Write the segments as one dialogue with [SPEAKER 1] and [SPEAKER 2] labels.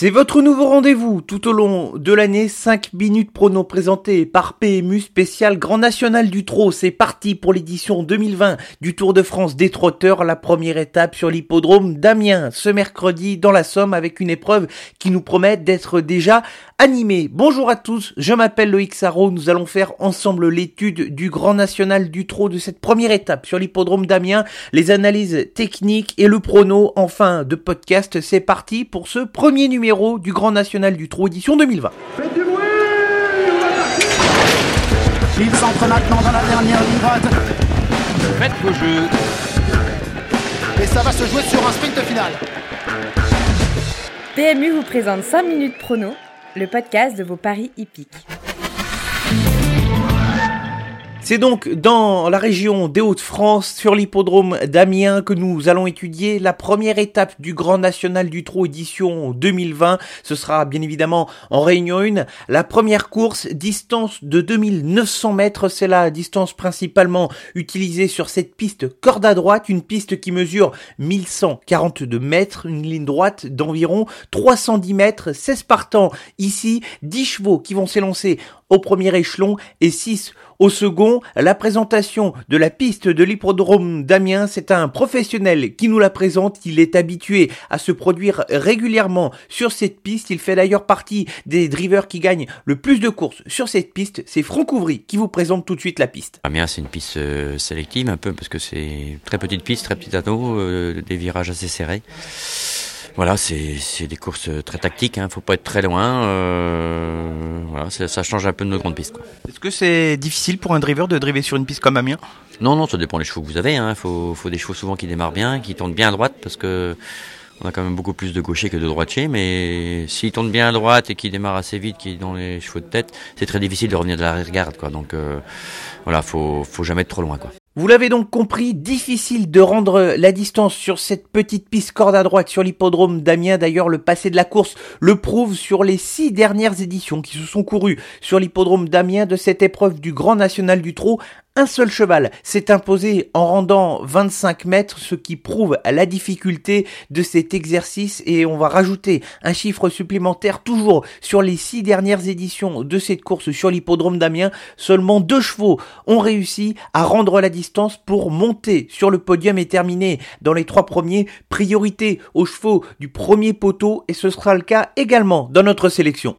[SPEAKER 1] C'est votre nouveau rendez-vous tout au long de l'année, 5 minutes pronos présentés par PMU spécial Grand National du Trot. C'est parti pour l'édition 2020 du Tour de France des trotteurs, la première étape sur l'hippodrome d'Amiens ce mercredi dans la Somme avec une épreuve qui nous promet d'être déjà animée. Bonjour à tous, je m'appelle Loïc Sarro, nous allons faire ensemble l'étude du Grand National du Trot de cette première étape sur l'hippodrome d'Amiens, les analyses techniques et le prono en fin de podcast. C'est parti pour ce premier numéro numéro du Grand National du Trot édition 2020. Faites du bruit
[SPEAKER 2] Il s'entre maintenant dans la dernière ligne droite.
[SPEAKER 3] Faites vos jeux.
[SPEAKER 2] Et ça va se jouer sur un sprint final.
[SPEAKER 4] PMU vous présente 5 minutes prono, le podcast de vos paris hippiques.
[SPEAKER 1] C'est donc dans la région des Hauts-de-France, sur l'hippodrome d'Amiens, que nous allons étudier la première étape du Grand National du Trot édition 2020. Ce sera bien évidemment en Réunion 1. La première course, distance de 2900 mètres, c'est la distance principalement utilisée sur cette piste corde à droite, une piste qui mesure 1142 mètres, une ligne droite d'environ 310 mètres, 16 partants ici, 10 chevaux qui vont s'élancer au premier échelon et 6 au second. La présentation de la piste de l'hippodrome d'Amiens, c'est un professionnel qui nous la présente. Il est habitué à se produire régulièrement sur cette piste. Il fait d'ailleurs partie des drivers qui gagnent le plus de courses sur cette piste. C'est Franck Ouvry qui vous présente tout de suite la piste.
[SPEAKER 5] Amiens, c'est une piste euh, sélective un peu parce que c'est très petite piste, très petit anneau, euh, des virages assez serrés. Voilà, c'est des courses très tactiques, il hein. ne faut pas être très loin. Euh, voilà, ça change un peu de nos grandes pistes.
[SPEAKER 1] Est-ce que c'est difficile pour un driver de driver sur une piste comme Amiens
[SPEAKER 5] Non, non, ça dépend des chevaux que vous avez. Il hein. faut, faut, des chevaux souvent qui démarrent bien, qui tournent bien à droite, parce que on a quand même beaucoup plus de gauchers que de droitiers, mais s'ils tournent bien à droite et qu'ils démarrent assez vite, qui dans les chevaux de tête, c'est très difficile de revenir de la garde, quoi. Donc euh, voilà, faut, faut jamais être trop loin, quoi.
[SPEAKER 1] Vous l'avez donc compris, difficile de rendre la distance sur cette petite piste corde à droite sur l'hippodrome d'Amiens. D'ailleurs, le passé de la course le prouve sur les six dernières éditions qui se sont courues sur l'hippodrome d'Amiens de cette épreuve du Grand National du Trot. Un seul cheval s'est imposé en rendant 25 mètres, ce qui prouve la difficulté de cet exercice et on va rajouter un chiffre supplémentaire toujours sur les six dernières éditions de cette course sur l'hippodrome d'Amiens. Seulement deux chevaux ont réussi à rendre la distance pour monter sur le podium et terminer dans les trois premiers. Priorité aux chevaux du premier poteau et ce sera le cas également dans notre sélection.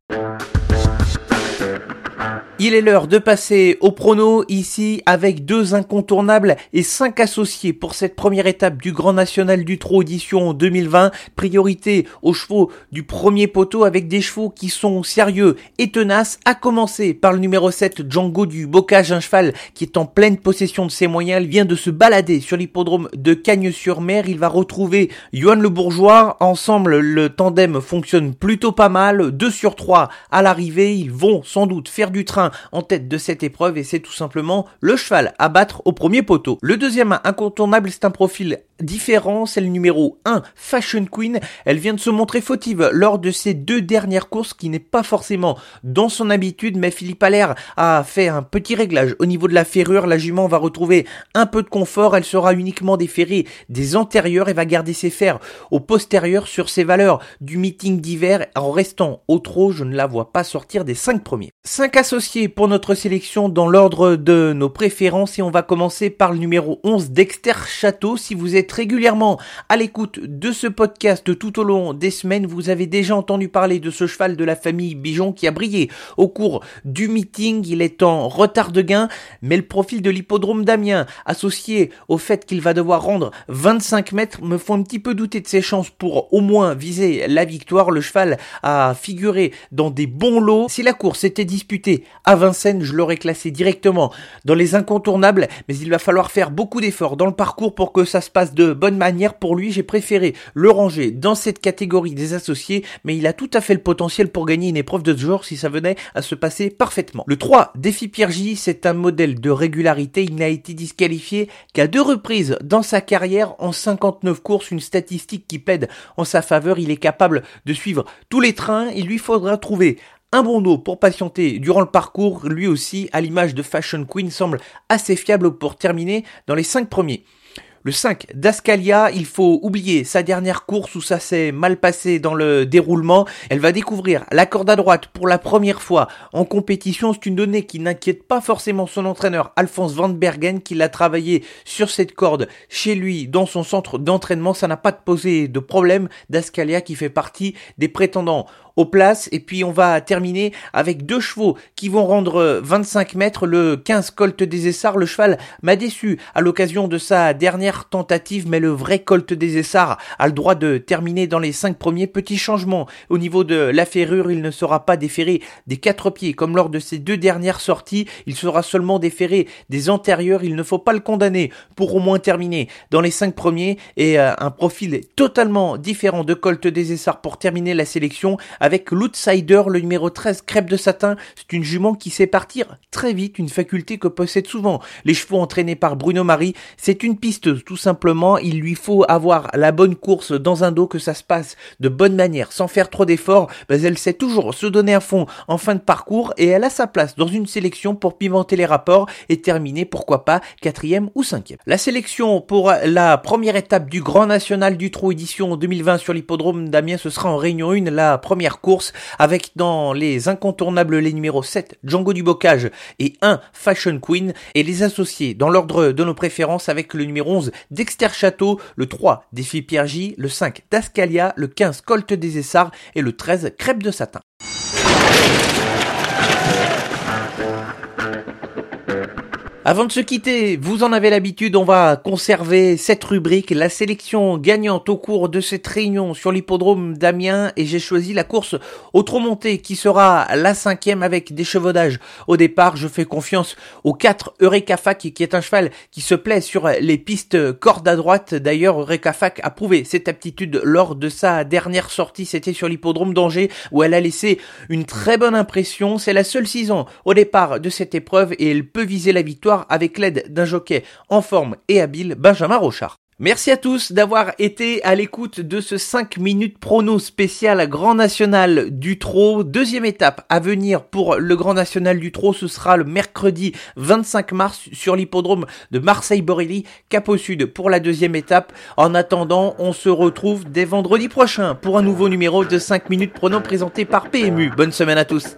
[SPEAKER 1] Il est l'heure de passer au prono ici avec deux incontournables et cinq associés pour cette première étape du Grand National du Trot édition 2020. Priorité aux chevaux du premier poteau avec des chevaux qui sont sérieux et tenaces, à commencer par le numéro 7 Django du Bocage, un cheval qui est en pleine possession de ses moyens. Il vient de se balader sur l'hippodrome de Cagnes-sur-Mer. Il va retrouver Johan Le Bourgeois. Ensemble, le tandem fonctionne plutôt pas mal. 2 sur 3 à l'arrivée. Ils vont sans doute faire du train en tête de cette épreuve et c'est tout simplement le cheval à battre au premier poteau. Le deuxième incontournable, c'est un profil différent, c'est le numéro 1, Fashion Queen. Elle vient de se montrer fautive lors de ses deux dernières courses qui n'est pas forcément dans son habitude, mais Philippe Allaire a fait un petit réglage au niveau de la ferrure. La jument va retrouver un peu de confort, elle sera uniquement déférée des antérieurs et va garder ses fers au postérieur sur ses valeurs du meeting d'hiver en restant au trot, je ne la vois pas sortir des 5 premiers. 5 associés pour notre sélection dans l'ordre de nos préférences et on va commencer par le numéro 11 Dexter Château. Si vous êtes régulièrement à l'écoute de ce podcast tout au long des semaines, vous avez déjà entendu parler de ce cheval de la famille Bijon qui a brillé au cours du meeting. Il est en retard de gain, mais le profil de l'hippodrome d'Amiens, associé au fait qu'il va devoir rendre 25 mètres, me font un petit peu douter de ses chances pour au moins viser la victoire. Le cheval a figuré dans des bons lots. Si la course était disputée à Vincennes, je l'aurais classé directement dans les incontournables, mais il va falloir faire beaucoup d'efforts dans le parcours pour que ça se passe de bonne manière pour lui. J'ai préféré le ranger dans cette catégorie des associés, mais il a tout à fait le potentiel pour gagner une épreuve de ce genre si ça venait à se passer parfaitement. Le 3, Défi Pierre c'est un modèle de régularité. Il n'a été disqualifié qu'à deux reprises dans sa carrière en 59 courses, une statistique qui plaide en sa faveur. Il est capable de suivre tous les trains. Il lui faudra trouver un bon dos pour patienter durant le parcours, lui aussi, à l'image de Fashion Queen, semble assez fiable pour terminer dans les 5 premiers. Le 5 d'Ascalia, il faut oublier sa dernière course où ça s'est mal passé dans le déroulement. Elle va découvrir la corde à droite pour la première fois en compétition. C'est une donnée qui n'inquiète pas forcément son entraîneur Alphonse Van Bergen qui l'a travaillé sur cette corde chez lui dans son centre d'entraînement. Ça n'a pas posé de problème d'Ascalia qui fait partie des prétendants aux places. Et puis on va terminer avec deux chevaux qui vont rendre 25 mètres. Le 15 Colt des Essarts, le cheval m'a déçu à l'occasion de sa dernière tentative, mais le vrai Colt des Essarts a le droit de terminer dans les 5 premiers. Petit changement au niveau de la ferrure, il ne sera pas déféré des quatre pieds comme lors de ses deux dernières sorties. Il sera seulement déféré des antérieurs. Il ne faut pas le condamner pour au moins terminer dans les 5 premiers et euh, un profil totalement différent de Colt des Essarts pour terminer la sélection avec l'outsider, le numéro 13, crêpe de satin. C'est une jument qui sait partir très vite, une faculté que possèdent souvent les chevaux entraînés par Bruno Marie. C'est une piste, tout simplement. Il lui faut avoir la bonne course dans un dos, que ça se passe de bonne manière, sans faire trop d'efforts. Elle sait toujours se donner à fond en fin de parcours et elle a sa place dans une sélection pour pimenter les rapports et terminer, pourquoi pas, quatrième ou cinquième. La sélection pour la première étape du Grand National du Trot édition 2020 sur l'hippodrome d'Amiens, ce sera en Réunion 1, la première course avec dans les incontournables les numéros 7 Django du Bocage et 1 Fashion Queen et les associés dans l'ordre de nos préférences avec le numéro 11 Dexter Château, le 3 Défi Pierre J, le 5 Dascalia, le 15 Colt des Essarts et le 13 Crêpe de Satin. Avant de se quitter, vous en avez l'habitude, on va conserver cette rubrique, la sélection gagnante au cours de cette réunion sur l'hippodrome d'Amiens et j'ai choisi la course au trop monté qui sera la cinquième avec des chevaudages. Au départ, je fais confiance au 4 Eureka Fac qui est un cheval qui se plaît sur les pistes corde à droite. D'ailleurs, Eureka Fac a prouvé cette aptitude lors de sa dernière sortie, c'était sur l'hippodrome d'Angers où elle a laissé une très bonne impression. C'est la seule saison au départ de cette épreuve et elle peut viser la victoire avec l'aide d'un jockey en forme et habile, Benjamin Rochard. Merci à tous d'avoir été à l'écoute de ce 5 minutes prono spécial Grand National du Trot. Deuxième étape à venir pour le Grand National du Trot, ce sera le mercredi 25 mars sur l'hippodrome de Marseille-Borelli, Cap au Sud pour la deuxième étape. En attendant, on se retrouve dès vendredi prochain pour un nouveau numéro de 5 minutes prono présenté par PMU. Bonne semaine à tous.